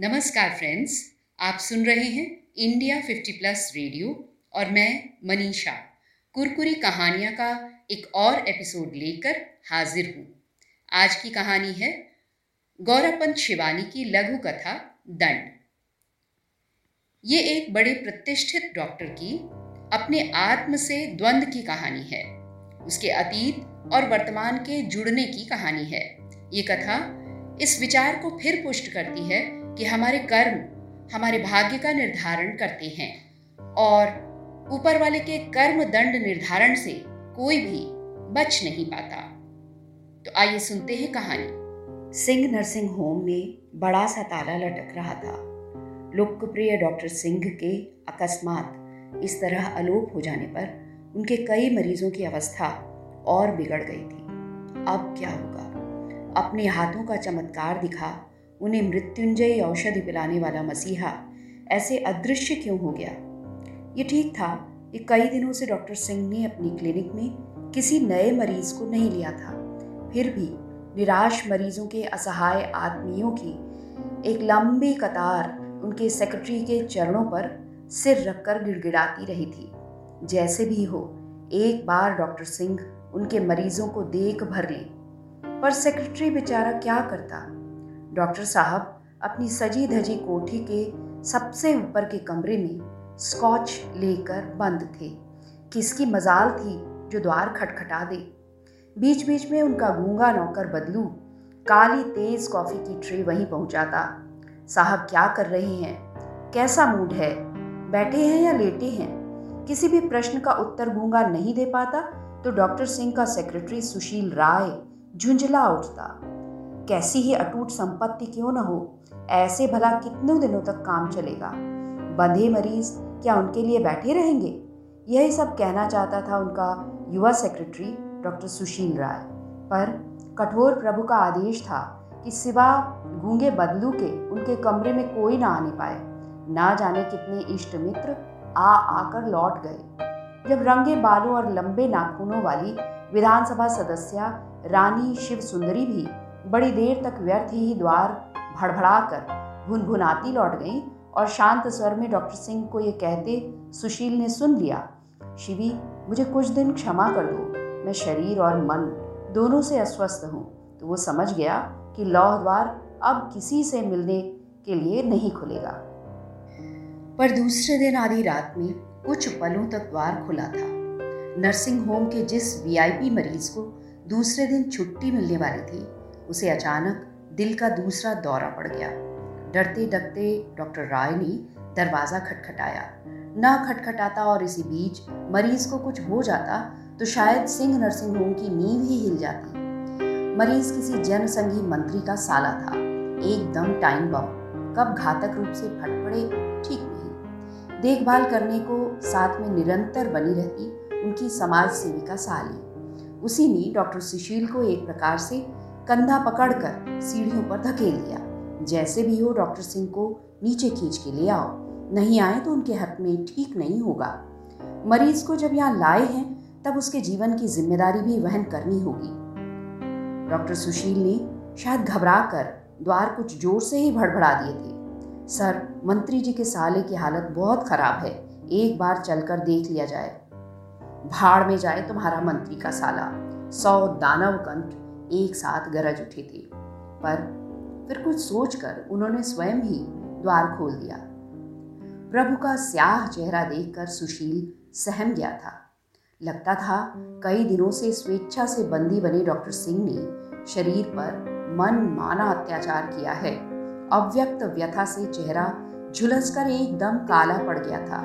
नमस्कार फ्रेंड्स आप सुन रहे हैं इंडिया 50 प्लस रेडियो और मैं मनीषा। कुरकुरी कहानियाँ का एक और एपिसोड लेकर हाजिर हूँ। आज की कहानी है गौरवपंत शिवानी की लघु कथा दंड। ये एक बड़े प्रतिष्ठित डॉक्टर की अपने आत्म से द्वंद की कहानी है। उसके अतीत और वर्तमान के जुड़ने की कहानी है। ये कथा इस विचार को फिर पुष्ट करती है कि हमारे कर्म हमारे भाग्य का निर्धारण करते हैं और ऊपर वाले के कर्म दंड निर्धारण से कोई भी बच नहीं पाता। तो आइए सुनते हैं कहानी। सिंह नर्सिंग होम में बड़ा सा ताला लटक रहा था। लोकप्रिय डॉक्टर सिंह के अकस्मात इस तरह अलोप हो जाने पर उनके कई मरीजों की अवस्था और बिगड़ गई थी। अब क्या होगा? अपने हाथों का चमत्कार दिखा उन्हें मृत्युंजय औषधि पिलाने वाला मसीहा। ऐसे अदृश्य क्यों हो गया? ये ठीक था कि कई दिनों से डॉक्टर सिंह ने अपनी क्लिनिक में किसी नए मरीज़ को नहीं लिया था। फिर भी निराश मरीजों के असहाय आदमियों की एक लंबी कतार उनके सेक्रेटरी के चरणों पर सिर रखकर गिड़गिड़ाती रही थी। जैसे भी हो, एक बार डॉक्टर सिंह उनके मरीजों को देख भर लें। पर सेक्रेटरी बेचारा क्या करता? डॉक्टर साहब अपनी सजी धजी कोठी के सबसे ऊपर के कमरे में स्कॉच लेकर बंद थे। किसकी मजाल थी जो द्वार खटखटा दे। बीच बीच में उनका गूँगा नौकर बदलू काली तेज कॉफ़ी की ट्रे वहीं पहुंचाता। साहब क्या कर रहे हैं? कैसा मूड है? बैठे हैं या लेटे हैं? किसी भी प्रश्न का उत्तर गूँगा नहीं दे पाता तो डॉक्टर सिंह का सेक्रेटरी सुशील राय झुंझला उठता। कैसी ही अटूट संपत्ति क्यों न हो, ऐसे भला कितने दिनों तक काम चलेगा? बंधे मरीज़, क्या उनके लिए बैठे रहेंगे? यही सब कहना चाहता था उनका युवा सेक्रेटरी डॉक्टर सुशील राय। पर कठोर प्रभु का आदेश था कि सिवा गूँगे बदलू के उनके कमरे में कोई ना आने पाए। ना जाने कितने इष्ट मित्र आ आकर लौट गए। जब रंगे बालों और लंबे नाखूनों वाली विधानसभा सदस्या रानी शिव सुंदरी भी बड़ी देर तक व्यर्थ ही द्वार भड़भड़ा कर भुनभुनाती लौट गई और शांत स्वर में डॉक्टर सिंह को ये कहते सुशील ने सुन लिया, शिवी, मुझे कुछ दिन क्षमा कर दो। मैं शरीर और मन दोनों से अस्वस्थ हूँ। तो वो समझ गया कि लौह द्वार अब किसी से मिलने के लिए नहीं खुलेगा। पर दूसरे दिन आधी रात में कुछ पलों तक द्वार खुला था। नर्सिंग होम के जिस वीआईपी मरीज़ को दूसरे दिन छुट्टी मिलने वाली थी उसे अचानक दिल का दूसरा दौरा पड़ गया। डरते डरते डॉक्टर राय ने दरवाज़ा खटखटाया। न खटखटाता और इसी बीच मरीज़ को कुछ हो जाता तो शायद सिंह नर्सिंग होम की नींव ही हिल जाती। मरीज़ किसी जनसंघी मंत्री का साला था। एकदम टाइम बम। कब घातक रूप से फट पड़े, ठीक नहीं। देखभाल करने को साथ में निरंतर बनी रहती उनकी समाज सेविका साली। उसी ने डॉक्टर सुशील को एक प्रकार से कंधा पकड़कर सीढ़ियों पर धकेल दिया। जैसे भी हो, डॉक्टर सिंह को नीचे खींच के ले आओ। नहीं आए तो उनके हक में ठीक नहीं होगा। मरीज़ को जब यहाँ लाए हैं, तब उसके जीवन की ज़िम्मेदारी भी वहन करनी होगी। डॉक्टर सुशील ने शायद घबरा कर द्वार कुछ ज़ोर से ही भड़बड़ा दिए थे। सर, मंत्री जी के साले की हालत बहुत खराब है। एक बार चलकर देख लिया जाए। भाड़ में जाए तुम्हारा मंत्री का साला। सौ दानव कंठ। एक साथ गरज उठे थे। पर फिर कुछ सोचकर उन्होंने स्वयं ही द्वार खोल दिया। प्रभु का स्याह चेहरा देखकर सुशील सहम गया था। लगता था कई दिनों से स्वेच्छा से बंदी बने डॉक्टर सिंह ने शरीर पर मन माना अत्याचार किया है। अव्यक्त व्यथा से चेहरा झुलस कर एकदम काला पड़ गया था,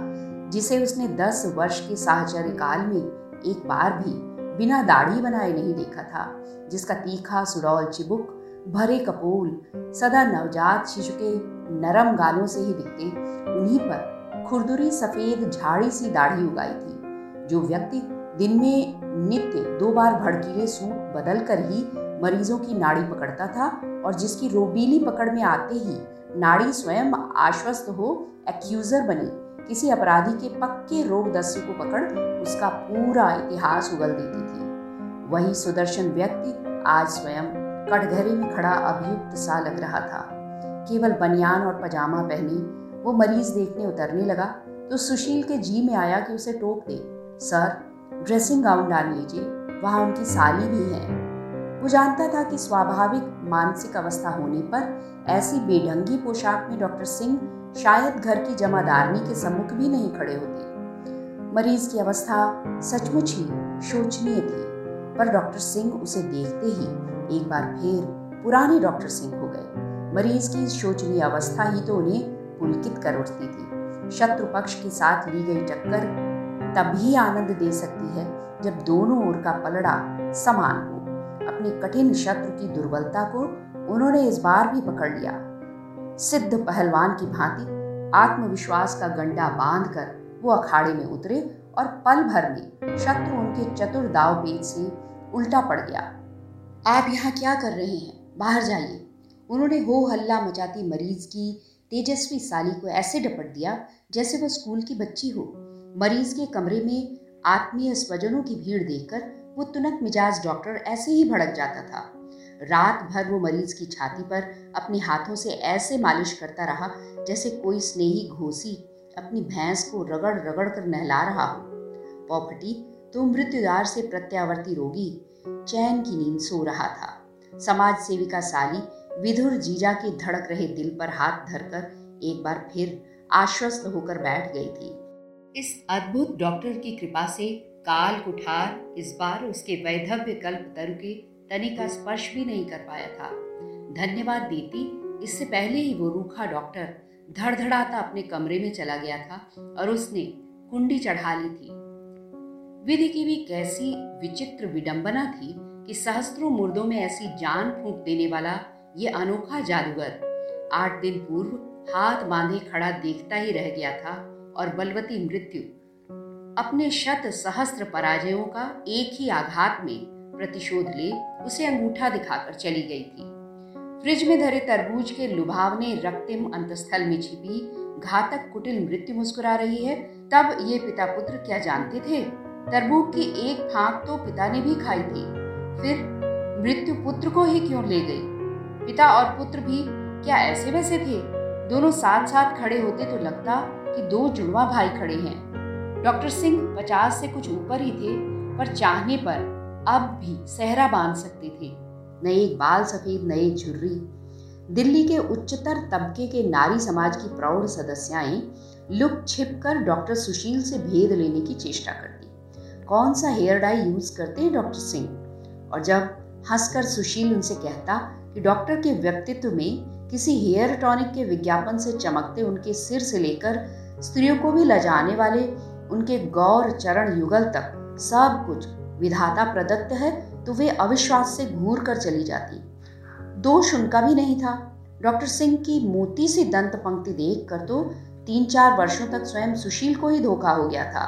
जिसे उसने दस वर्ष के साहचर्य काल में एक बार भी बिना दाढ़ी बनाए नहीं देखा था, जिसका तीखा सुडौल चिबुक, भरे कपोल, सदा नवजात शिशु के नरम गालों से ही दिखते, उन्हीं पर खुरदुरी सफ़ेद झाड़ी सी दाढ़ी उगाई थी, जो व्यक्ति दिन में नित्य दो बार भड़कीले सूट बदल कर ही मरीजों की नाड़ी पकड़ता था और जिसकी रोबीली पकड़ में आते ही नाड़ी स्वयं आश्वस्त हो एक्यूजर बनी। किसी अपराधी के पक्के रोग दस्य को पकड़ उसका पूरा इतिहास उगल देती थी। वही सुदर्शन व्यक्ति आज स्वयं कटघरे में खड़ा अभियुक्त सा लग रहा था। केवल बनियान और पजामा पहनी वो मरीज़ देखने उतरने लगा तो सुशील के जी में आया कि उसे टोक दे, सर, ड्रेसिंग गाउन डाल लीजिए, वहाँ उनकी साली भी है। वो जानता था कि स्वाभाविक मानसिक अवस्था होने पर ऐसी बेढंगी पोशाक में डॉक्टर सिंह शायद घर की जमादारनी के सम्मुख भी नहीं खड़े होते। मरीज़ की अवस्था सचमुच ही शोचनीय थी, पर डॉक्टर सिंह उसे देखते ही एक बार फिर पुराने डॉक्टर सिंह हो गए। मरीज़ की शोचनीय अवस्था ही तो उन्हें पुलकित कर उठती थी। शत्रु पक्ष के साथ ली गई टक्कर तभी आनंद दे सकती है जब दोनों ओर का पलड़ा समान हो। अपने कठिन शत्रु की दुर्बलता को उन्होंने इस बार भी पकड़ लिया। सिद्ध पहलवान की भांति आत्मविश्वास का गंडा बांधकर वो अखाड़े में उतरे और पल भर में शत्रु उनके चतुर दाव पेच से उल्टा पड़ गया। आप यहाँ क्या कर रहे हैं? बाहर जाइए। उन्होंने हो हल्ला मचाती मरीज़ की तेजस्वी साली को ऐसे डपट दिया जैसे वह स्कूल की बच्ची हो। मरीज़ के कमरे में आत्मीय स्वजनों की भीड़ देखकर वो तुनक मिजाज डॉक्टर ऐसे ही भड़क जाता था। रात भर वो मरीज़ की छाती पर अपने हाथों से ऐसे मालिश करता रहा जैसे कोई स्नेही घोसी अपनी भैंस को रगड़ रगड़ कर नहला रहा हो। पौफटी तो मृत्युदार से प्रत्यावर्ती रोगी, चैन की नींद सो रहा था। समाज सेविका साली, विधुर जीजा के धड़क रहे दिल पर हाथ धरकर एक बार फिर आश्वस्त होकर बैठ गई थी। इस अद्भुत डॉक्टर की कृपा से काल कुठार इस बार उसके वैधव्य कल्प तरु के तने का स्पर्श भी नहीं कर पाया था। धन्यवाद देती इससे पहले ही वो रूखा डॉक्टर धड़धड़ाता अपने कमरे में चला गया था और उसने कुंडी चढ़ा ली थी। विधि की भी कैसी विचित्र विडंबना थी कि सहस्त्रों मुर्दों में ऐसी जान फूंक देने वाला ये अनोखा जादूगर आठ दिन पूर्व हाथ बांधे खड़ा देखता ही रह गया था और बलवती मृत्यु। अपने शत सहस्त्र पराजयों का एक ही आघात में प्रतिशोध ले, उसे अंगूठा दिखाकर चली गई थी। फ्रिज में धरे तरबूज के लुभावने रक्तिम अंतस्थल में छिपी घातक कुटिल मृत्यु मुस्कुरा रही है। तब ये पिता पुत्र क्या जानते थे? तरबूज की एक फांक तो पिता ने भी खाई थी। फिर मृत्यु पुत्र को ही क्यों ले गई? पिता और पुत्र भी क्या ऐसे वैसे थे? दोनों साथ साथ खड़े होते तो लगता कि दो जुड़वा भाई खड़े हैं। डॉक्टर सिंह पचास से कुछ ऊपर ही थे, पर चाहने पर अब भी सहरा बाँध सकते थे। न एक बाल सफ़ेद न एक झुर्री। दिल्ली के उच्चतर तबके के नारी समाज की प्रौढ़ सदस्याएँ लुक छिप कर डॉक्टर सुशील से भेद लेने की चेष्टा करती। कौन सा हेयर डाई यूज़ करते हैं डॉक्टर सिंह? और जब हंसकर सुशील उनसे कहता कि डॉक्टर के व्यक्तित्व में किसी हेयर टॉनिक के विज्ञापन से चमकते उनके सिर से लेकर स्त्रियों को भी लजाने वाले उनके गौर चरण युगल तक सब कुछ विधाता प्रदत्त है तो वे अविश्वास से घूर कर चली जाती। दोष उनका भी नहीं था। डॉक्टर सिंह की मोती सी दंत पंक्ति देख कर तो तीन चार वर्षों तक स्वयं सुशील को ही धोखा हो गया था।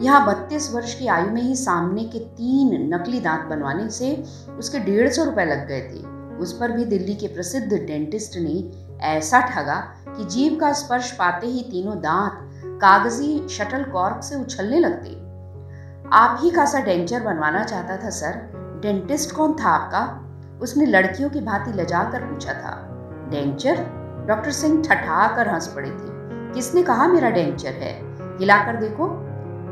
यहाँ बत्तीस वर्ष की आयु में ही सामने के तीन नकली दांत बनवाने से उसके डेढ़ सौ रुपए लग गए थे। उस पर भी दिल्ली के प्रसिद्ध डेंटिस्ट ने ऐसा ठगा कि जीव का स्पर्श पाते ही तीनों दांत कागज़ी शटल कॉर्क से उछलने लगते। आप ही खासा डेंचर बनवाना चाहता था, सर। डेंटिस्ट कौन था आपका? उसने लड़कियों की भांति लजा कर पूछा था। डेंचर डॉक्टर सिंह ठठा कर हंस पड़े थे। किसने कहा मेरा डेंचर है? हिलाकर देखो।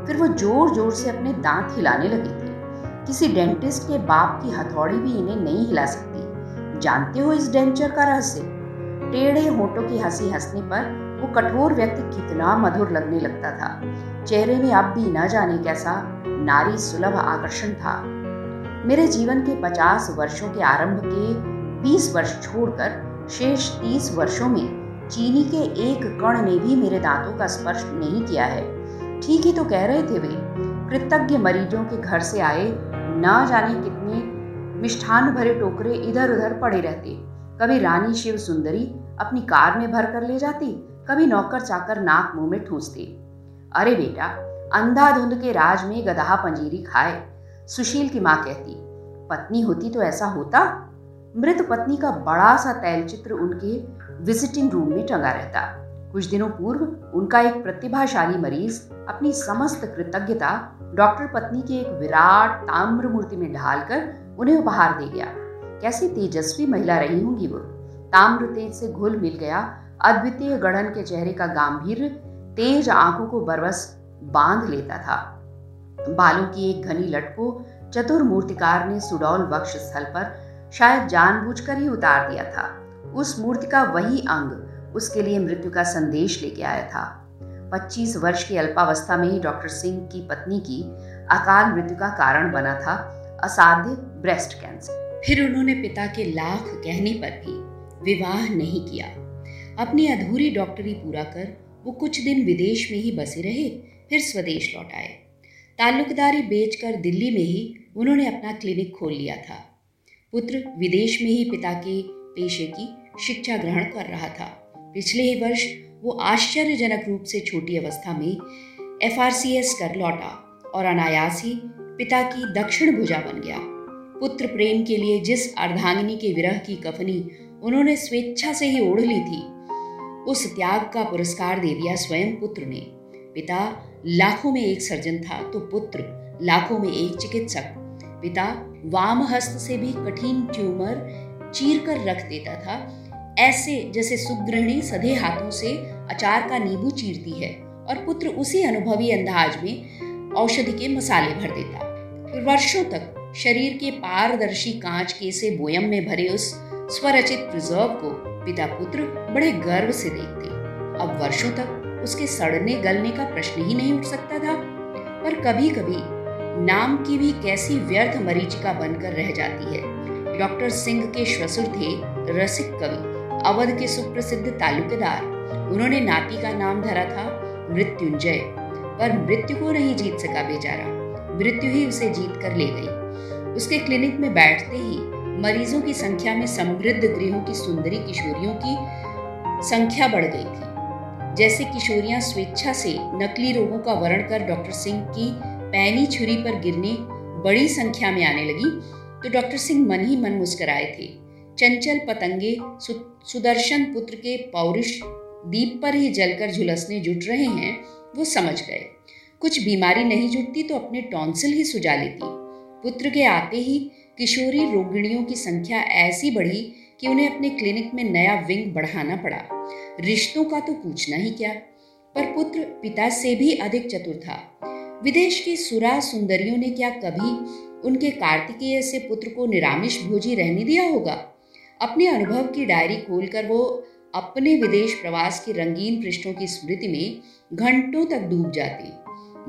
फिर वो ज़ोर ज़ोर से अपने दांत हिलाने लगे थे। किसी डेंटिस्ट के बाप की हथौड़ी भी इन्हें नहीं हिला सकती। जानते हो इस डेंचर का रहस्य? टेढ़े होठों की हँसी हंसने पर वो कठोर व्यक्ति कितना मधुर लगने लगता था। चेहरे में अब भी न जाने कैसा नारी सुलभ आकर्षण था। मेरे जीवन के पचास वर्षों के आरंभ के बीस वर्ष छोड़कर शेष तीस वर्षों में चीनी के एक कण ने भी मेरे दांतों का स्पर्श नहीं किया है। ठीक ही तो कह रहे थे वे, कृतज्ञ मरीजों के घर से आए, न जाने कितने मिष्ठान भरे टोकरे इधर उधर पड़े रहते। कभी रानी शिव सुंदरी अपनी कार में भर कर ले जाती कभी नौकर चाकर नाक मुँह में ठूसते। अरे बेटा, अंधाधुंध के राज में गधा पंजीरी खाए, सुशील की माँ कहती, पत्नी होती तो ऐसा होता? मृत पत्नी का बड़ा सा तैलचित्र उनके विजिटिंग रूम में टंगा रहता। कुछ दिनों पूर्व उनका एक प्रतिभाशाली मरीज़ अपनी समस्त कृतज्ञता डॉक्टर पत्नी की एक विराट ताम्र मूर्ति में ढालकर उन्हें उपहार दे गया। कैसी तेजस्वी महिला रही होंगी वो? ताम्र तेज से घुल मिल गया अद्वितीय गढ़न के चेहरे का गंभीर तेज आँखों को बरबस बाँध लेता था। बालों की एक घनी लट को चतुर मूर्तिकार ने सुडौल वक्ष स्थल पर शायद जानबूझकर ही उतार दिया था। उस मूर्ति का वही अंग उसके लिए मृत्यु का संदेश लेके आया था। 25 वर्ष की अल्पावस्था में ही डॉक्टर सिंह की पत्नी की अकाल मृत्यु का कारण बना था असाध्य ब्रेस्ट कैंसर। फिर उन्होंने पिता के लाख कहने पर भी विवाह नहीं किया। अपनी अधूरी डॉक्टरी पूरा कर, वो कुछ दिन विदेश में ही बसे रहे, फिर स्वदेश लौट आए। ताल्लुकदारी बेचकर दिल्ली में ही उन्होंने अपना क्लिनिक खोल लिया था। पुत्र विदेश में ही पिता के पेशे की शिक्षा ग्रहण कर रहा था। पिछले ही वर्ष वो आश्चर्यजनक रूप से छोटी अवस्था में एफआरसीएस कर लौटा और अनायास ही पिता की दक्षिण भुजा बन गया। पुत्र प्रेम के लिए जिस अर्धांगिनी के विरह की कफनी उन्होंने स्वेच्छा से ही ओढ़ ली थी उस त्याग का पुरस्कार दे दिया स्वयं पुत्र ने। पिता, लाखों में एक सर्जन था तो पुत्र, लाखों में एक चिकित्सक। पिता वाम हस्त से भी कठिन ट्यूमर चीर कर रख देता था, ऐसे जैसे सुगृहिणी सधे हाथों से अचार का नींबू चीरती है और पुत्र उसी अनुभवी अंदाज में औषधि के मसाले भर देता। फिर वर्षों तक शरीर के पारदर्शी कांच के से बोयम में भरे उस स्वरचित प्रिजर्व को पिता पुत्र बड़े गर्व से देखते। अब वर्षों तक उसके सड़ने गलने का प्रश्न ही नहीं उठ सकता था। पर कभी कभी नाम की भी कैसी व्यर्थ मरीचिका बनकर रह जाती है। डॉक्टर सिंह के श्वसुर थे रसिक कवि, अवध के सुप्रसिद्ध तालुकेदार। उन्होंने नाती का नाम धरा था मृत्युंजय। पर मृत्यु को नहीं जीत सका बेचारा। मृत्यु ही उसे जीत कर ले गई। उसके क्लिनिक में बैठते ही मरीजों की संख्या में समृद्ध गृहों की सुंदरी किशोरियों की संख्या बढ़ गई थी। जैसे किशोरियाँ स्वेच्छा से नकली रोगों का वर्ण कर डॉक्टर सिंह की पैनी छुरी पर गिरने बड़ी संख्या में आने लगी तो डॉक्टर सिंह मन ही मन मुस्कराए थे। चंचल पतंगे सु, सुदर्शन पुत्र के पौरुष दीप पर ही जलकर झुलसने जुट रहे हैं वो समझ गए। कुछ बीमारी नहीं जुटती तो अपने टॉन्सिल ही सुजा लेती। पुत्र के आते ही किशोरी रोगिणियों की संख्या ऐसी बढ़ी कि उन्हें अपने क्लिनिक में नया विंग बढ़ाना पड़ा। रिश्तों का तो पूछना ही क्या, पर पुत्र पिता से भी अधिक चतुर था। विदेश की सुरा सुंदरियों ने क्या कभी उनके कार्तिकेय से पुत्र को निरामिष भोजी रहने दिया होगा? अपने अनुभव की डायरी खोलकर वो अपने विदेश प्रवास के रंगीन पृष्ठों की स्मृति में घंटों तक डूब जाती।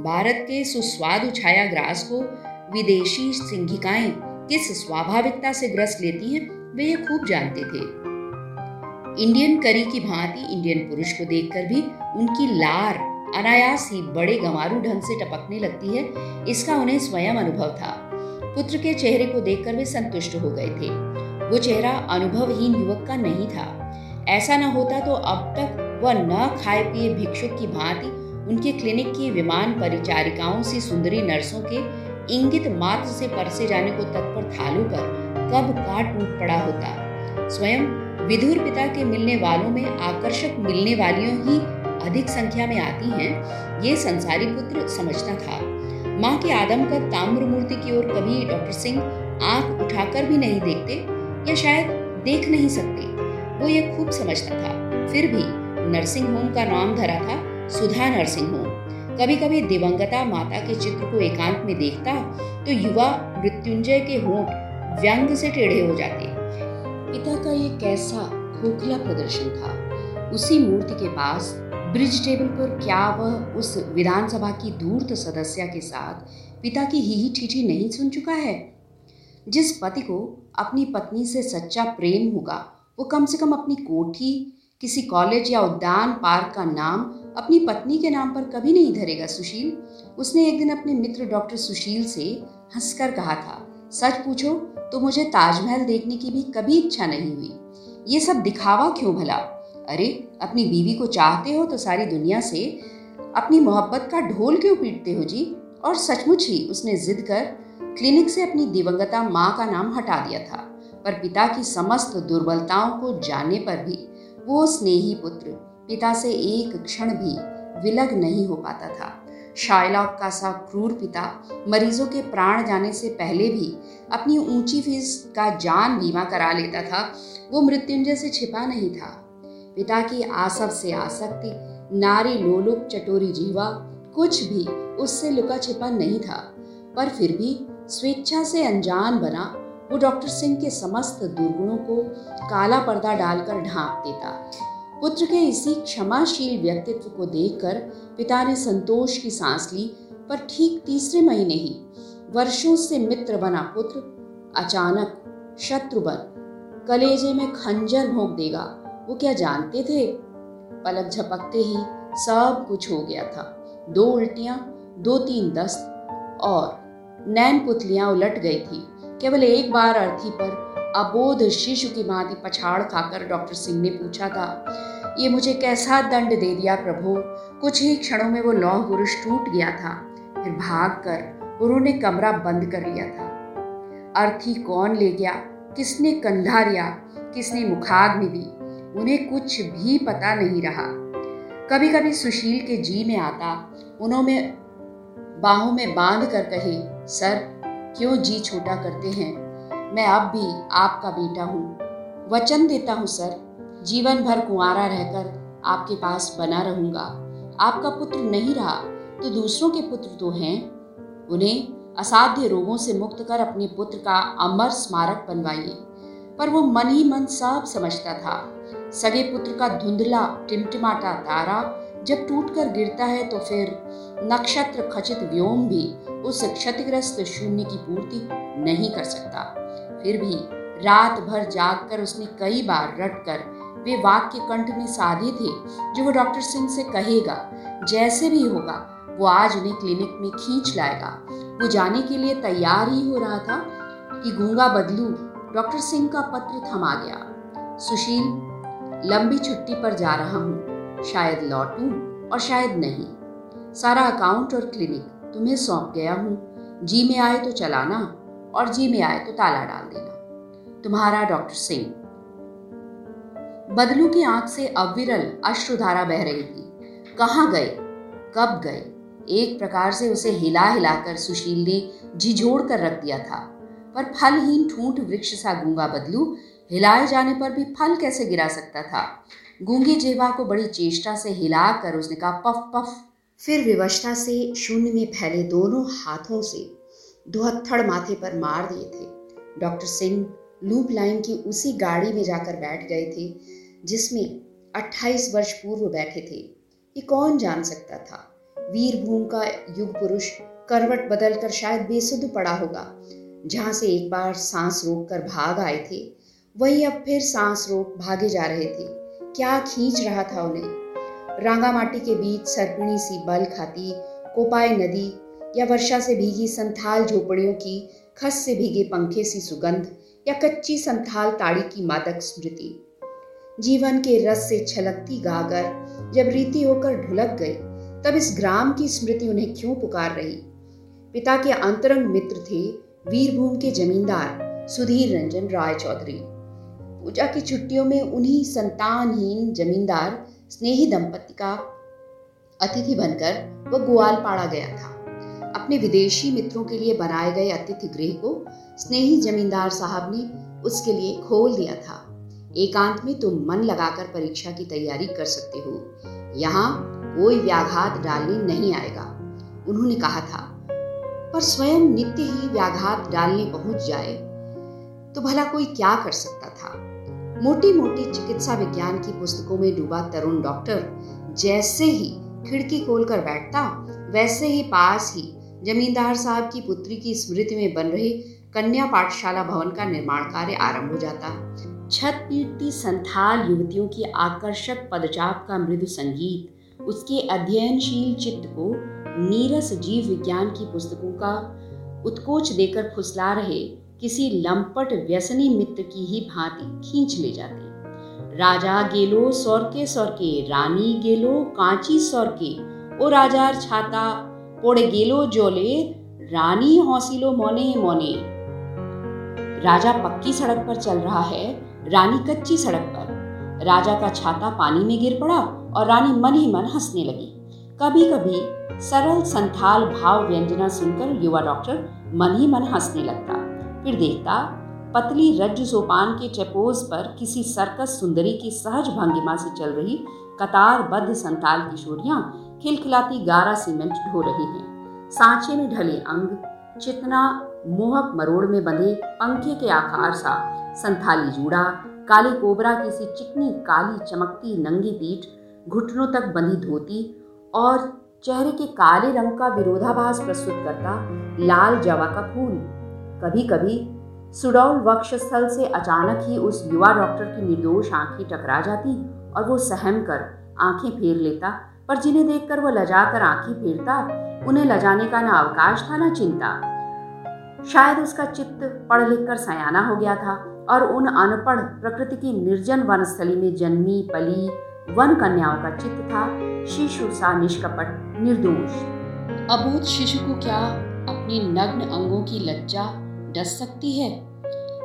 भारत के सुस्वादु छाया ग्रास को विदेशी सिंघिकाएँ किस स्वाभाविकता से ग्रस्त लेती हैं, वे ये खूब जानते थे। इंडियन करी की भांति इंडियन पुरुष को देखकर भी उनकी लार अनायास ही बड़े गंवारू ढंग से टपकने लगती है, इसका उन्हें स्वयं अनुभव था। पुत्र के चेहरे को देखकर वे संतुष्ट हो गए थे। वो चेहरा अनुभवहीन युवक का नहीं था। ऐसा न होता तो अब तक वह न खाए पिए भिक्षुक की भांति उनके क्लिनिक की विमान परिचारिकाओं से सुंदरी नर्सों के इंगित मात्र से परसे जाने को तत्पर थालू कर कब का टूट पड़ा होता। स्वयं विधुर पिता के मिलने वालों में आकर्षक मिलने वालियों ही अधिक संख्या में आती हैं, ये संसारी पुत्र समझता था। माँ के आदम का ताम्र मूर्ति की ओर कभी डॉक्टर सिंह आँख उठाकर भी नहीं देखते या शायद देख नहीं सकते, वो ये खूब समझता था। फिर भी नर्सिंग होम का नाम धरा था सुधा नर्सिंग होम। कभी कभी दिवंगता माता के चित्र को एकांत में देखता तो युवा मृत्युंजय के होंठ व्यंग से टेढ़े हो जाते। पिता का ये कैसा खोखला प्रदर्शन था। उसी मूर्ति के पास ब्रिज टेबल पर क्या वह उस विधानसभा की धूर्त सदस्य के साथ पिता की ही ठीठी नहीं सुन चुका है? जिस पति को अपनी पत्नी से सच्चा प्रेम होगा, वो कम से कम अपनी कोठी, किसी कॉलेज या उद्यान पार्क का नाम अपनी पत्नी के नाम पर कभी नहीं धरेगा सुशील। उसने एक दिन अपने मित्र डॉक्टर सुशील से हंसकर कहा था, सच पूछो तो मुझे ताजमहल देखने की भी कभी इच्छा नहीं हुई। ये सब दिखावा क्यों भला? अरे, अपनी बीवी को चाहते हो तो सारी दुनिया से अपनी मोहब्बत का ढोल क्यों पीटते हो जी? और सचमुच ही उसने जिद कर क्लिनिक से अपनी दिवंगता माँ का नाम हटा दिया था। पर पिता की समस्त दुर्बलताओं को जानने पर भी वो स्नेही पुत्र पिता से एक क्षण भी विलग नहीं हो पाता था। शायलॉक का सा क्रूर पिता मरीजों के प्राण जाने से पहले भी अपनी ऊँची फ़ीस का जान बीमा करा लेता था, वो मृत्युंजय से छिपा नहीं था। पिता की आसव से आसक्ति, नारी लोलुप चटोरी जीवा, कुछ भी उससे लुका छिपा नहीं था। पर फिर भी स्वेच्छा से अनजान बना, वो डॉक्टर सिंह के समस्त दुर्गुणों को काला पर्दा डालकर ढांप देता। पुत्र के इसी क्षमाशील व्यक्तित्व को देखकर पिता ने संतोष की सांस ली, पर ठीक तीसरे महीने ही वर्षों से मित्र बना पुत्र अचानक शत्रु बन। कलेजे में खंजर भोंक देगा, वो क्या जानते थे? पलक झपकते ही सब कुछ हो गया था। दो उल्टियाँ, दो तीन दस्त और नैन पुतलियाँ उलट गई थी। केवल एक बार अर्थी पर अबोध शिशु की भांति पछाड़ खाकर डॉक्टर सिंह ने पूछा था ये मुझे कैसा दंड दे दिया प्रभु? कुछ ही क्षणों में वो लौह पुरुष टूट गया था, फिर भाग कर उन्होंने कमरा बंद कर लिया था। अर्थी कौन ले गया? किसने कंधा लिया? किसने मुखाग्नि दी? उन्हें कुछ भी पता नहीं रहा। कभी कभी सुशील के जी में आता उन्होंने बाहों में बाँध कर कहे, सर, क्यों जी छोटा करते हैं? मैं अब भी आपका बेटा हूँ। वचन देता हूँ, सर। जीवन भर कुंवारा रहकर आपके पास बना रहूँगा। आपका पुत्र नहीं रहा तो दूसरों के पुत्र तो हैं। उन्हें असाध्य रोगों से मुक्त कर अपने पुत्र का अमर स्मारक बनवाइए। पर वो मन ही मन सब समझता था। सगे पुत्र का धुंधला, टिमटिमाटा तारा जब टूटकर गिरता है तो फिर नक्षत्र खचित व्योम भी उस क्षतिग्रस्त शून्य की पूर्ति नहीं कर सकता। फिर भी रात भर जाग कर उसने कई बार रट कर वे वाक्य कंठ में साधे थे जो वो डॉक्टर सिंह से कहेगा। जैसे भी होगा, वो आज उन्हें क्लिनिक में खींच लाएगा। वो जाने के लिए तैयार ही हो रहा था कि गूँगा बदलू डॉक्टर सिंह का पत्र थमा गया। सुशील, लंबी छुट्टी पर जा रहा हूँ। शायद लौटूं और शायद नहीं। सारा अकाउंट और क्लिनिक तुम्हें सौंप गया हूँ। जी में आए तो चलाना। और जी में आए तो ताला डाल देना। तुम्हारा डॉक्टर सिंह। बदलू की आँख से अविरल अश्रुधारा बह रही थी। कहाँ गए? कब गए? एक प्रकार से उसे हिला हिलाकर सुशील ने झिझोड़ कर रख दिया था। पर फलहीन ठूंठ वृक्ष सा गूँगा बदलू, हिलाए जाने पर भी फल कैसे गिरा सकता था? गूँगी जेवा को बड़ी चेष्टा से हिलाकर उसने कहा, पफ पफ। फिर विवशता से शून्य में फैले दोनों हाथों से दुहत्थड़ माथे पर मार दिए थे। डॉक्टर सिंह लूप लाइन की उसी गाड़ी में जाकर बैठ गए थे, जिसमें 28 वर्ष पूर्व बैठे थे। ये कौन जान सकता था? वीरभूम का युग पुरुष करवट बदलकर शायद बेसुध पड़ा होगा, जहाँ से एक बार सांस रोक कर भाग आए थे। वही अब फिर सांस रोक भागे जा रहे थे। क्या खींच रहा था उन्हें? रांगा माटी के बीच सरपणी सी बल खाती कोपाई नदी या वर्षा से भीगी संथाल झोपड़ियों की, खस से भीगे पंखे सी सुगंध, या कच्ची संथाल ताड़ी की मादक स्मृति। जीवन के रस से छलकती गागर, जब रीति होकर ढुलक गई, तब इस ग्राम की स्मृति उन्हें क्यों पुकार रही? पिता के अंतरंग मित्र थे वीरभूम के जमींदार सुधीर रंजन राय चौधरी। पूजा की छुट्टियों में उन्हीं संतानहीन जमींदार, स्नेही दंपति का अतिथि बनकर वह ग्वालपाड़ा गया था। अपने विदेशी मित्रों के लिए बनाए गए अतिथि गृह को स्नेही जमींदार साहब ने उसके लिए खोल दिया था। एकांत में तुम मन लगाकर परीक्षा की तैयारी कर सकते हो। यहाँ कोई व्याघात डालने नहीं आएगा, उन्होंने कहा था। पर स्वयं नित्य ही व्याघात डालने पहुँच जाए तो भला कोई क्या कर सकता था? मोटी मोटी चिकित्सा विज्ञान की पुस्तकों में डूबा तरुण डॉक्टर जैसे ही खिड़की खोलकर बैठता, वैसे ही पास ही जमींदार साहब की पुत्री की स्मृति में बन रही कन्या पाठशाला भवन का निर्माण कार्य आरंभ हो जाता। है छत पीटती संथाल युवतियों की आकर्षक पदचाप का मृदु संगीत, उसके अध्ययनशील चित्त को नीरस जीव विज्ञान की पुस्तकों का उत्कोच देकर फुसला रहे किसी लंपट व्यसनी मित्र की ही भांति खींच ले जाती। राजा गेलो सौरके सौरके, रानी गेलो कांची सौरके, ओ राजार छाता পড়ে গেল জলে रानी हौसिलो मोने मोने राजा पक्की सड़क पर चल रहा है रानी कच्ची सड़क पर राजा का छाता पानी में गिर पड़ा और रानी मन ही मन हंसने लगी कभी कभी सरल संथाल भाव व्यंजना सुनकर युवा डॉक्टर मन ही मन हंसने लगता फिर देखता पतली रज्जु सोपान के चेपोज पर किसी सर्कस सुंदरी की सहज भंगिमा से चल रही कतारबद्ध संताल किशोरियां खिलखिलाती गारा सीमेंट ढो रही हैं। सांचे में ढले अंग, चितना, मोहक मरोड़ में बंधे पंखे के आकार सा संथाली जूड़ा, काली कोबरा की सी चिकनी काली चमकती नंगी पीठ घुटनों तक बंधी धोती और चेहरे के काले रंग का विरोधाभास प्रस्तुत करता लाल जवा का फूल। कभी कभी सुडौल वक्षस्थल से अचानक ही उस युवा डॉक्टर की निर्दोष आँखें टकरा जाती और वो सहम कर आँखें फेर लेता पर जिन्हें देखकर वो लजा कर आँखें फेरता, उन्हें लजाने का ना अवकाश था, ना चिंता। शायद उसका चित्त पढ़ लिख कर सयाना हो गया था और उन अनपढ़, प्रकृति की निर्जन वनस्थली में जन्मी, पली, वन कन्याओं का चित्त था, शिशु सा निष्कपट, निर्दोष। अबोध शिशु को क्या अपनी नग्न अंगों की लज्जा डस सकती है?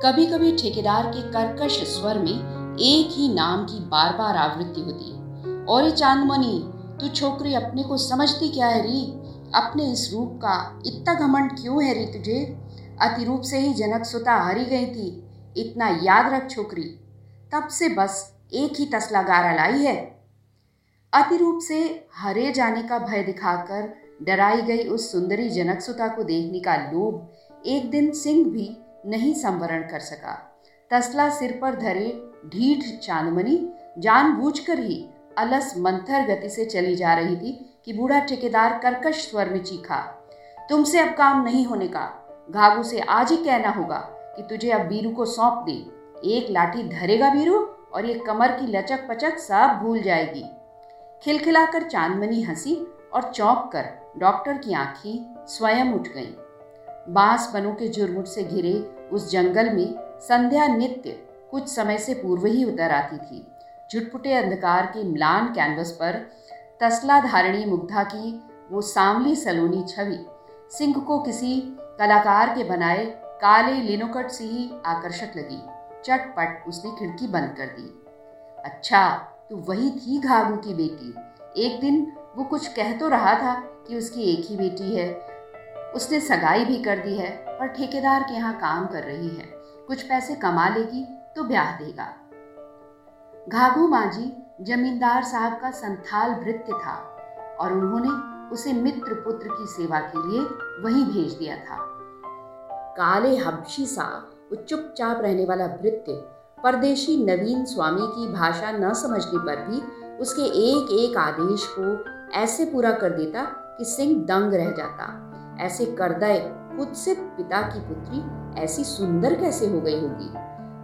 कभी कभी ठेकेदार के कर्कश स्वर में एक ही नाम की बार बार आवृत्ति होती है। और चांदमणि तू छोकरी अपने को समझती क्या है री? अपने इस रूप का इतना घमंड क्यों है री तुझे? अतिरूप से ही जनक सुता हरी गई थी। इतना याद रख छोकरी। तब से बस एक ही तसला गारा लाई है। अतिरूप से हरे जाने का भय दिखाकर डराई गई उस सुंदरी जनक सुता को देखने का लोभ एक दिन सिंह भी नहीं संवरण कर सका। तसला सिर पर धरे ढीठ चांदमनी, जानबूझकर ही अलस मंथर गति से चली जा रही थी कि बूढ़ा ठेकेदार कर्कश स्वर में चीखा, तुमसे अब काम नहीं होने का। घाघू से आज ही कहना होगा कि तुझे अब बीरू को सौंप दे। एक लाठी धरेगा बीरू और ये कमर की लचक पचक सब भूल जाएगी। खिलखिलाकर चांदमनी हँसी और चौंक कर डॉक्टर की आँखें स्वयं उठ गईं। बाँस बनों के जुर्मुट से घिरे उस जंगल में संध्या नित्य कुछ समय से पूर्व ही उतर आती थी। झुटपुटे अंधकार के म्लान कैनवस पर तसला धारणी मुग्धा की वो सांवली सलोनी छवि। सिंह को किसी कलाकार के बनाए काले लिनोकट से ही आकर्षक लगी। चटपट उसने खिड़की बंद कर दी। अच्छा तो वही थी घाघू की बेटी। एक दिन वो कुछ कह तो रहा था कि उसकी एक ही बेटी है। उसने सगाई भी कर दी है, पर ठेकेदार के यहाँ काम कर रही है। कुछ पैसे कमा लेगी तो ब्याह देगा। घाघू मांझी जमींदार साहब का संथाल भृत्य था और उन्होंने उसे मित्र पुत्र की सेवा के लिए वहीं भेज दिया था। काले हबशी सा चुपचाप रहने वाला भृत्य परदेशी नवीन स्वामी की भाषा न समझने पर भी उसके एक एक आदेश को ऐसे पूरा कर देता कि सिंह दंग रह जाता। ऐसे करदय खुद से पिता की पुत्री ऐसी सुंदर कैसे हो गई होगी?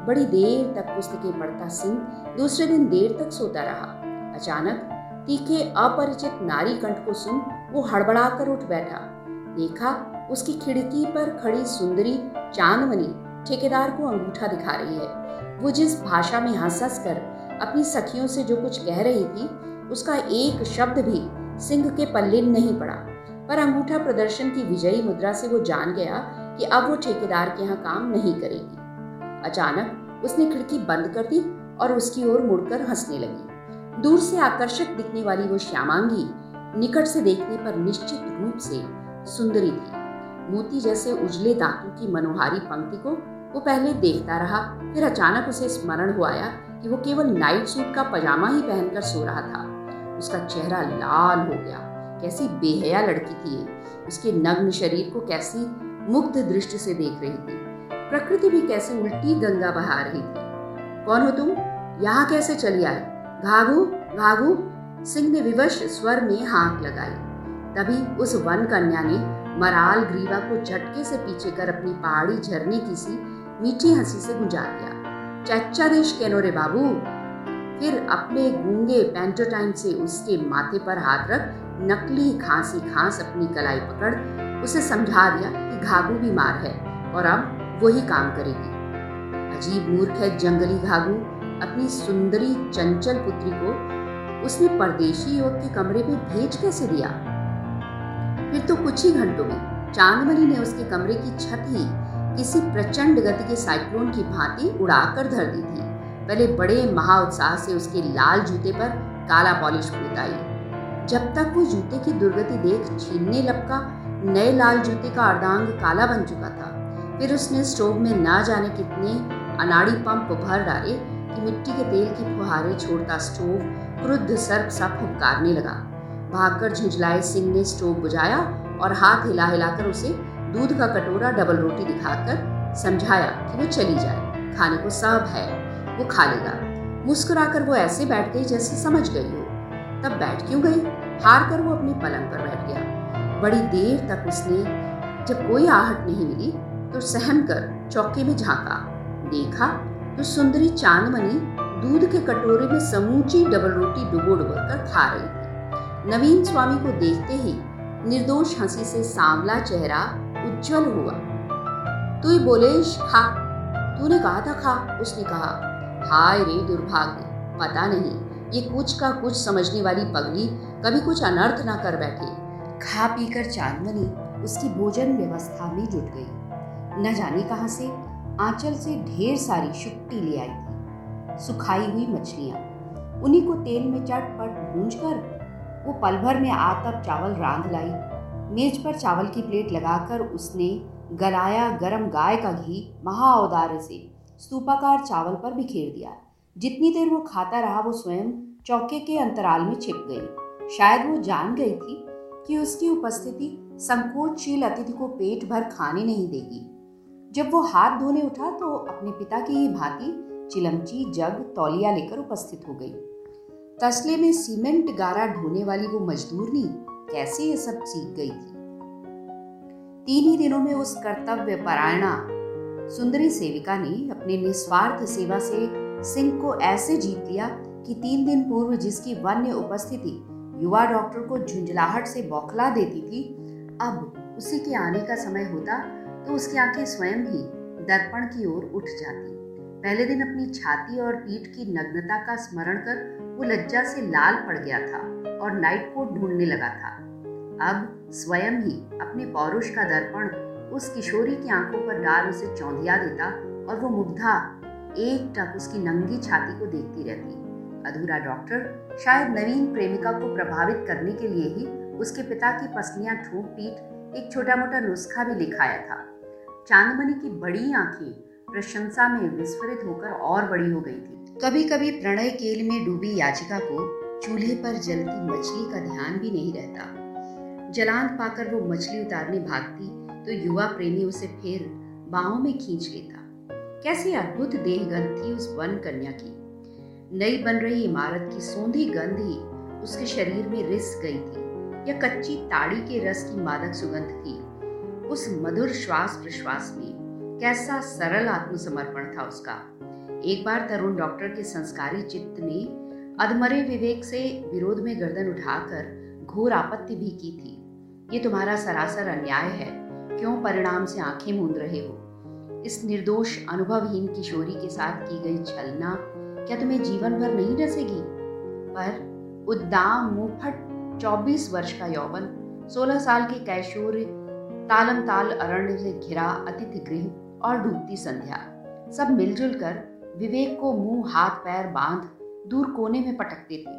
बड़ी देर तक पुस्तकें पढ़ता सिंह दूसरे दिन देर तक सोता रहा। अचानक तीखे अपरिचित नारी कंठ को सुन वो हड़बड़ा कर उठ बैठा। देखा उसकी खिड़की पर खड़ी सुंदरी चांदमनी ठेकेदार को अंगूठा दिखा रही है। वो जिस भाषा में हंस हंस कर अपनी सखियों से जो कुछ कह रही थी, उसका एक शब्द भी सिंह के पल्ले नहीं पड़ा। पर अंगूठा प्रदर्शन की विजयी मुद्रा से वो जान गया कि अब वो ठेकेदार के यहाँ काम नहीं करेगी। अचानक उसने खिड़की बंद कर दी और उसकी ओर मुड़कर हंसने लगी। दूर से आकर्षक दिखने वाली वो श्यामांगी निकट से देखने पर निश्चित रूप से सुंदरी थी। मोती जैसे उजले दांतों की मनोहारी पंक्ति को वो पहले देखता रहा, फिर अचानक उसे स्मरण हो आया कि वो केवल नाइट सूट का पजामा ही पहनकर सो रहा था। उसका चेहरा लाल हो गया। कैसी बेहया लड़की थी उसके नग्न शरीर को कैसी मुग्ध दृष्टि से देख रही थी। प्रकृति भी कैसे उल्टी गंगा बहा रही थी? कौन हो तुम? यहाँ कैसे चली आए घाघू घाघू सिंह ने विवश स्वर में हाँक लगाई। तभी उस वन कन्या ने मराल ग्रीवा को झटके से पीछे कर अपनी पहाड़ी झरने की सी मीठी हँसी से गुजार दिया। चच्चा देश केनो रे बाबू? फिर अपने गूँगे पेंटोटाइम से उसके माथे पर हाथ रख नकली खांसी खांस अपनी कलाई पकड़ उसे समझा दिया कि घाघू बीमार है और अब वही काम करेगी। अजीब मूर्ख है जंगली घाघू। अपनी सुंदरी चंचल पुत्री को उसने परदेशी युवक के कमरे में भेज कैसे दिया? फिर तो कुछ ही घंटों में चांदमणि ने उसके कमरे की छत ही किसी प्रचंड गति के साइक्लोन की भांति उड़ाकर धर दी थी। पहले बड़े महा उत्साह से उसके लाल जूते पर काला पॉलिश पोताई जब तक वो जूते की दुर्गति देख छीनने लपका, नए लाल जूते का अर्धांग काला बन चुका था। फिर उसने स्टोव में ना जाने कितने अनाड़ी पंप भर डाले कि मिट्टी के तेल की फुहारे छोड़ता स्टोव क्रुद्ध सर्प सा फुपकारने लगा। भागकर झुंझलाए सिंह ने स्टोव बुझाया और हाथ हिला हिलाकर उसे दूध का कटोरा डबल रोटी दिखाकर समझाया कि वो चली जाए। खाने को सब है, वो खा लेगा। मुस्कुराकर वो ऐसे बैठ गई जैसे समझ गई हो। तब बैठ क्यों गई? हार कर वो अपने पलंग पर बैठ गया। बड़ी देर तक उसने, जब कोई आहट नहीं मिली तो सहम कर चौके में झांका। देखा तो सुंदरी चांदमणि दूध के कटोरे में समूची डबल रोटी डुबो डुबो कर खा रही थी। नवीन स्वामी को देखते ही निर्दोष हँसी से सांवला चेहरा उज्जवल हुआ। तू ही बोले खा। तूने कहा था खा? उसने कहा। हाय रे दुर्भाग्य, पता नहीं। ये कुछ का कुछ समझने वाली पगली कभी कुछ अनर्थ ना कर बैठे। खा पीकर चांदमनी उसकी भोजन व्यवस्था में जुट गई। न जाने कहाँ से आंचल से ढेर सारी शुक्ति ले आई थी। सुखाई हुई मछलियाँ। उन्हीं को तेल में चटपट भूंज कर वो पल भर में आतप चावल रांध लाई। मेज पर चावल की प्लेट लगाकर उसने गलाया गरम गाय का घी महाऔदार्य से स्तूपाकार चावल पर बिखेर दिया। जितनी देर वो खाता रहा वो स्वयं चौके के अंतराल में छिप गई। शायद वो जान गई थी कि उसकी उपस्थिति संकोचशील अतिथि को पेट भर खाने नहीं देगी। जब वो हाथ धोने उठा तो अपने पिता की ही भांति चिलमची, जग, तौलिया लेकर उपस्थित हो गई। तसले में सीमेंट गारा ढोने वाली वो मजदूरनी कैसे ये सब सीख गई थी? तीन ही दिनों में उस कर्तव्य परायणा सुंदरी सेविका ने अपने निस्वार्थ सेवा से सिंह को ऐसे जीत लिया कि तीन दिन पूर्व जिसकी वन्य उपस्थिति युवा डॉक्टर को झुंझलाहट से बौखला देती थी, अब उसी के आने का समय होता तो उसकी आँखें स्वयं ही दर्पण की ओर उठ जाती। पहले दिन अपनी छाती और पीठ की नग्नता का स्मरण कर वो लज्जा से लाल पड़ गया था और नाइट कोट ढूँढने लगा था। अब स्वयं ही अपने पौरुष का दर्पण उस किशोरी की आँखों पर डाल उसे चौंधिया देता और वो मुग्धा एक टक उसकी नंगी छाती को देखती रहती। अधूरा डॉक्टर शायद नवीन प्रेमिका को प्रभावित करने के लिए ही उसके पिता की पसलियाँ ठूक पीट एक छोटा मोटा नुस्खा भी लिखाया था। चांदमणि की बड़ी आँखें प्रशंसा में विस्फोरित होकर और बड़ी हो गई थी। कभी कभी प्रणय केल में डूबी याचिका को चूल्हे पर जलती मछली का ध्यान भी नहीं रहता। जलांत पाकर वो मछली उतारने भागती तो युवा प्रेमी उसे फिर बाहों में खींच लेता। कैसी अद्भुत देहगंध थी उस वन कन्या की। नई बन रही इमारत की सौंधी गंध ही उसके शरीर में रिस गई थी, या कच्ची ताड़ी के रस की मादक सुगंध थी। उस मधुर श्वास प्रश्वास में कैसा सरल आत्मसमर्पण था उसका। एक बार तरुण डॉक्टर के संस्कारी चित्त ने अधमरे विवेक से विरोध में गर्दन उठाकर घोर आपत्ति भी की थी। ये तुम्हारा सरासर अन्याय है। क्यों परिणाम से आँखें मूंद रहे हो? इस निर्दोष, अनुभवहीन किशोरी के साथ की गई छलना क्या तुम्हें जीवन भर नहीं डसेगी? पर उद्दाम मुफट 24 वर्ष का यौवन 16 साल के कैशोर तालम ताल अरण्य से घिरा अतिथि गृह और डूबती संध्या। सब मिलजुल कर विवेक को मुँह, हाथ, पैर बाँध दूर कोने में पटकते थे।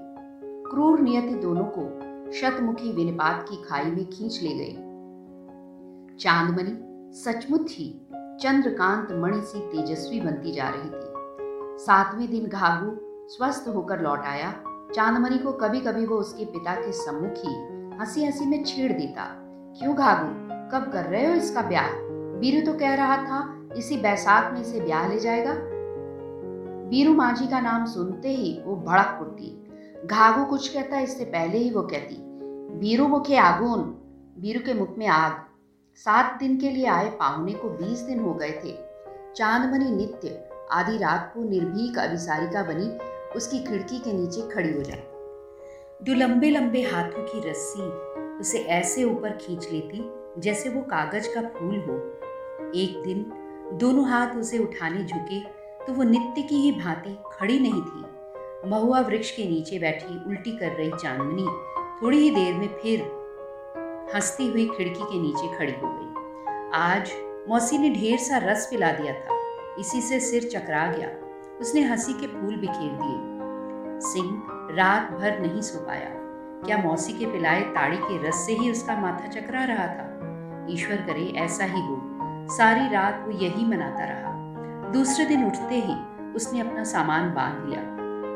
क्रूर नियति दोनों को शतमुखी विनिपात की खाई में खींच ले गई चांदमणि सचमुच ही चंद्रकांत मणि सी तेजस्वी बनती जा रही थी। सातवें दिन घाघू स्वस्थ होकर लौट आया। चांदमणि को कभी कभी वो उसके पिता के सम्मुख ही हँसी हँसी में छेड़ देता। क्यों घाघू कब कर रहे हो इसका ब्याह? बीरू तो कह रहा था, इसी बैसाख में इसे ब्याह ले जाएगा। बीरू मांझी का नाम सुनते ही वो भड़क उठती घाघू कुछ कहता, इससे पहले ही वो कहती बीरू मुखे आगून बीरू के मुख में आग। सात दिन के लिए आए पाहुने को बीस दिन हो गए थे। चांदमणि नित्य, आधी रात को निर्भीक अभिसारिका बनी, उसकी खिड़की के नीचे खड़ी हो जाती। जो लंबे लंबे हाथों की रस्सी उसे ऐसे ऊपर खींच लेती जैसे वो कागज़ का फूल हो। एक दिन दोनों हाथ उसे उठाने झुके तो वो नित्य की ही भांति खड़ी नहीं थी। महुआ वृक्ष के नीचे बैठी उल्टी कर रही चांदनी थोड़ी ही देर में फिर हंसती हुई खिड़की के नीचे खड़ी हो गई। आज मौसी ने ढेर सा रस पिला दिया था। इसी से सिर चकरा गया। उसने हँसी के फूल बिखेर दिए। सिंह रात भर नहीं सो पाया। क्या मौसी के पिलाए ताड़ी के रस से ही उसका माथा चकरा रहा था? ईश्वर करे, ऐसा ही हो। सारी रात वो यही मनाता रहा। दूसरे दिन उठते ही उसने अपना सामान बाँध लिया।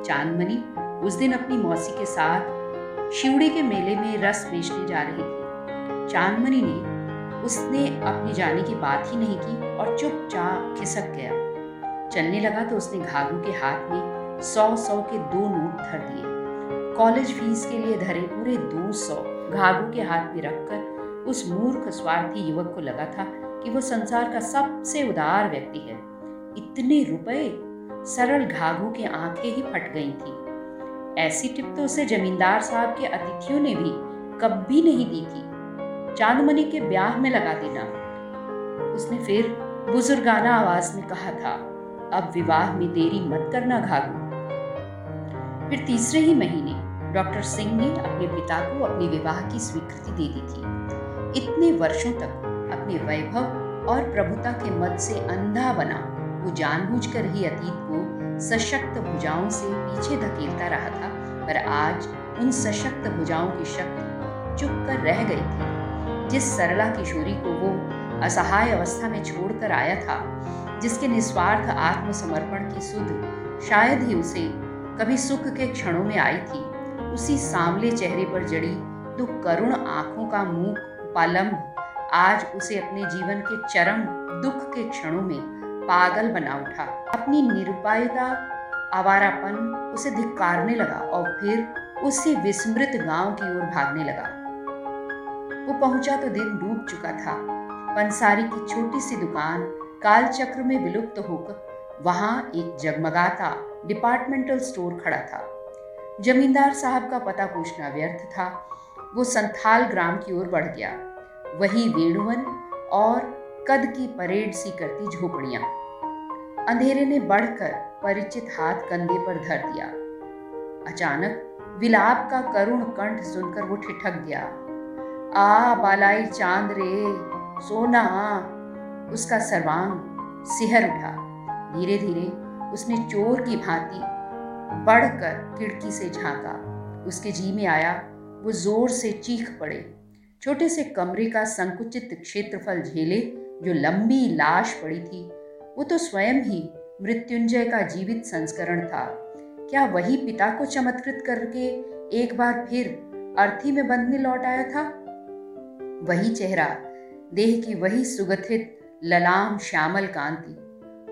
चांदमणि उस दिन अपनी मौसी के साथ शिवड़ी के मेले में रस बेचने जा रही थी। चांदमनी ने उसने अपने जाने की बात ही नहीं की और चुपचाप खिसक गया। चलने लगा तो उसने घाघू के हाथ में सौ सौ के दो नोट धर दिए। कॉलेज फ़ीस के लिए धरे पूरे दो सौ घाघू के हाथ में रखकर उस मूर्ख, स्वार्थी युवक को लगा था कि वो संसार का सबसे उदार व्यक्ति है। इतने रुपए सरल घाघू के आँखें ही फट गई थी। ऐसी टिप तो उसे जमींदार साहब के अतिथियों ने भी कभी नहीं दी थी। चांदमणि के ब्याह में लगा देना। उसने फिर बुजुर्गाना आवाज़ में कहा था, अब विवाह में देरी मत करना घाघू फिर तीसरे ही महीने डॉक्टर सिंह ने अपने पिता को अपने विवाह की स्वीकृति दे दी थी। इतने वर्षों तक अपने वैभव और प्रभुता के मत से अंधा बना वो जानबूझकर ही अतीत को सशक्त भुजाओं से पीछे धकेलता रहा था, पर आज उन सशक्त भुजाओं की शक्ति चुप कर रह गई थी। जिस सरला किशोरी को वो असहाय अवस्था में छोड़कर आया था, जिसके निस्वार्थ आत्मसमर्पण की सुध शायद ही उसे कभी सुख के क्षणों में आई थी उसी सांवले चेहरे पर जड़ी तो करुण आँखों का मुँह उपालंब आज उसे अपने जीवन के चरम दुख के क्षणों में पागल बना उठा। अपनी निरुपायता आवारापन उसे धिक्कारने लगा और फिर उसी विस्मृत गाँव की ओर भागने लगा। वो पहुँचा तो दिन डूब चुका था। पंसारी की छोटी सी दुकान कालचक्र में विलुप्त होकर वहाँ एक जगमगाता डिपार्टमेंटल स्टोर खड़ा था। जमींदार साहब का पता पूछना व्यर्थ था। वो संथाल ग्राम की ओर बढ़ गया। वही वेणुवन और कद की परेड सी करती झोपड़ियाँ। अंधेरे ने बढ़कर परिचित हाथ कंधे पर धर दिया। अचानक विलाप का करुण कंठ सुनकर वो ठिठक गया। आ, बालाई चाँद रे, सोना। उसका सर्वांग सिहर उठा। धीरे धीरे उसने चोर की भांति बढ़कर खिड़की से झांका। उसके जी में आया, वो ज़ोर से चीख पड़े। छोटे से कमरे का संकुचित क्षेत्रफल झेले, जो लंबी लाश पड़ी थी। वो तो स्वयं ही मृत्युंजय का जीवित संस्करण था। क्या वही पिता को चमत्कृत करके एक बार फिर अर्थी में बंधने लौट आया था? वही चेहरा, देह की वही सुगठित ललाम, श्यामल कांति।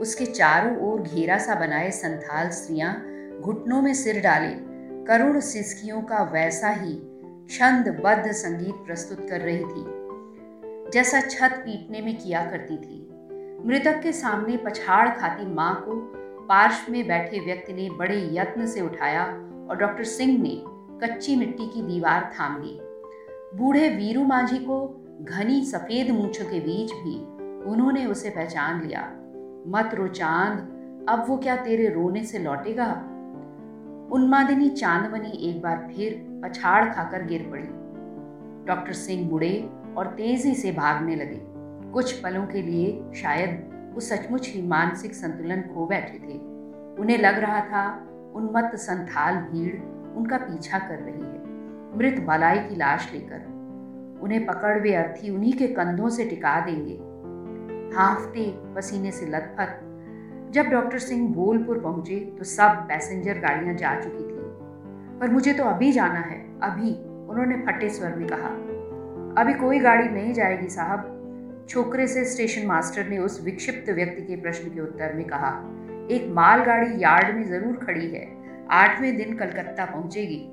उसके चारों ओर घेरा सा बनाए संथाल स्त्रियाँ घुटनों में सिर डाले। करुण सिसकियों का वैसा ही छंदबद्ध संगीत प्रस्तुत कर रही थी। जैसा छत पीटने में किया करती थी। मृतक के सामने पछाड़ खाती माँ को पार्श्व में बैठे व्यक्ति ने बड़े यत्न से उठाया और डॉक्टर सिंह ने कच्ची मिट्टी की दीवार थाम ली। बूढ़े वीरू मांझी को घनी सफ़ेद मूछों के बीच भी उन्होंने उसे पहचान लिया। मत रो चाँद, अब वो क्या तेरे रोने से लौटेगा? उन्मादिनी चांदमनी एक बार फिर पछाड़ खाकर गिर पड़ी। डॉक्टर सिंह मुड़े और तेज़ी से भागने लगे। कुछ पलों के लिए शायद वो सचमुच ही मानसिक संतुलन खो बैठे थे। उन्हें लग रहा था, उन्मत्त संथाल भीड़ उनका पीछा कर रही है। मृत बलाई की लाश लेकर। उन्हें पकड़ वे अर्थी उन्हीं के कंधों से टिका देंगे। हाफते पसीने से लथपथ जब डॉक्टर सिंह बोलपुर पहुँचे तो सब पैसेंजर गाड़ियाँ जा चुकी थी। पर मुझे तो अभी जाना है, अभी, उन्होंने फटे स्वर में कहा। अभी कोई गाड़ी नहीं जाएगी, साहब। छोकरे से स्टेशन मास्टर ने उस विक्षिप्त व्यक्ति के प्रश्न के उत्तर में कहा, एक मालगाड़ी यार्ड में ज़रूर खड़ी है। आठवें दिन कलकत्ता पहुंचेगी।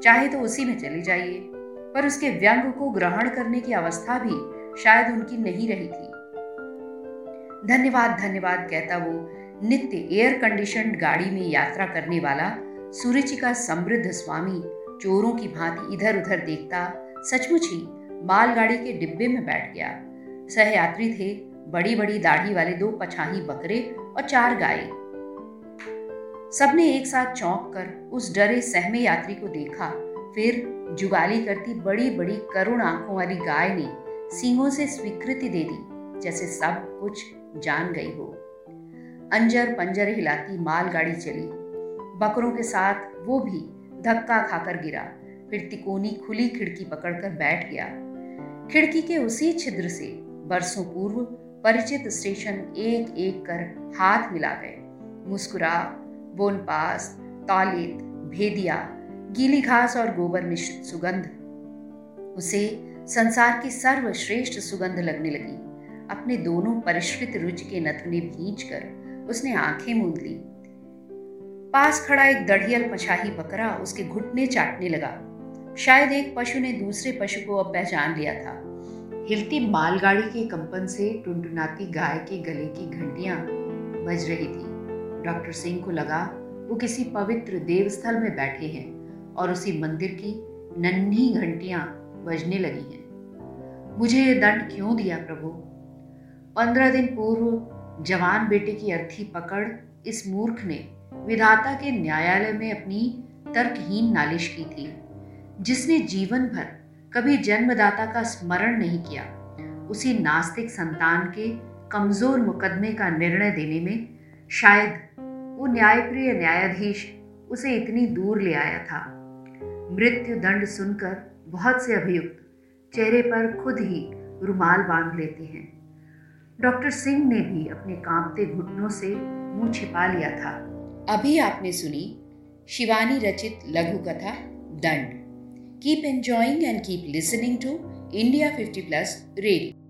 चाहे तो उसी में चली जाइए। पर उसके व्यंग को ग्रहण करने की अवस्था भी शायद उनकी नहीं रही थी। धन्यवाद धन्यवाद कहता वो नित्य एयर कंडीशन गाड़ी में यात्रा करने वाला सूरज का समृद्ध स्वामी चोरों की भांति इधर उधर देखता सचमुच ही मालगाड़ी के डिब्बे में बैठ गया। सहयात्री थे बड़ी बड़ी दाढ़ी वाले दो पछाही बकरे और चार गाय। सबने एक साथ चौंक कर उस डरे सहमे यात्री को देखा। फिर जुगाली करती बड़ी बड़ी करुण आँखों वाली गाय ने सींगों से स्वीकृति दे दी, जैसे सब कुछ जान गई हो। अंजर पंजर हिलाती मालगाड़ी चली। बकरों के साथ वो भी धक्का खाकर गिरा। फिर तिकोनी खुली खिड़की पकड़कर बैठ गया। खिड़की के उसी छिद्र से बरसों पूर्व परिचित स्टेशन एक एक कर हाथ मिला गए। मुस्कुरा, बोनपास, तौलित, भेदिया, गीली घास और गोबर मिश्रित सुगंध। उसे संसार की सर्वश्रेष्ठ सुगंध लगने लगी। अपने दोनों परिष्कृत रुच के नथुने भींच कर उसने आँखें मूंद ली। पास खड़ा एक दढ़ियल पछाही बकरा उसके घुटने चाटने लगा। शायद एक पशु ने दूसरे पशु को अब पहचान लिया था। हिलती मालगाड़ी के कंपन से टुनटुनाती गाय के गले की घंटियाँ बज रही थी। डॉक्टर सिंह को लगा, वो किसी पवित्र देवस्थल में बैठे हैं और उसी मंदिर की नन्ही घंटियाँ बजने लगी हैं। मुझे ये दंड क्यों दिया प्रभु? पंद्रह दिन पूर्व जवान बेटे की अर्थी पकड़ इस मूर्ख ने विधाता के न्यायालय में अपनी तर्कहीन नालिश की थी, जिसने जीवन भर कभी जन्मदाता का स्मरण नहीं किया। उसी नास्तिक संतान के कमज़ोर मुकदमे का निर्णय देने में शायद वो न्यायप्रिय न्यायाधीश उसे इतनी दूर ले आया था। मृत्यु दंड सुनकर बहुत से अभियुक्त चेहरे पर खुद ही रुमाल बाँध लेते हैं। डॉक्टर सिंह ने भी अपने कांपते घुटनों से मुँह छिपा लिया था। अभी आपने सुनी शिवानी रचित लघु कथा दंड। Keep enjoying and keep listening to India 50 plus radio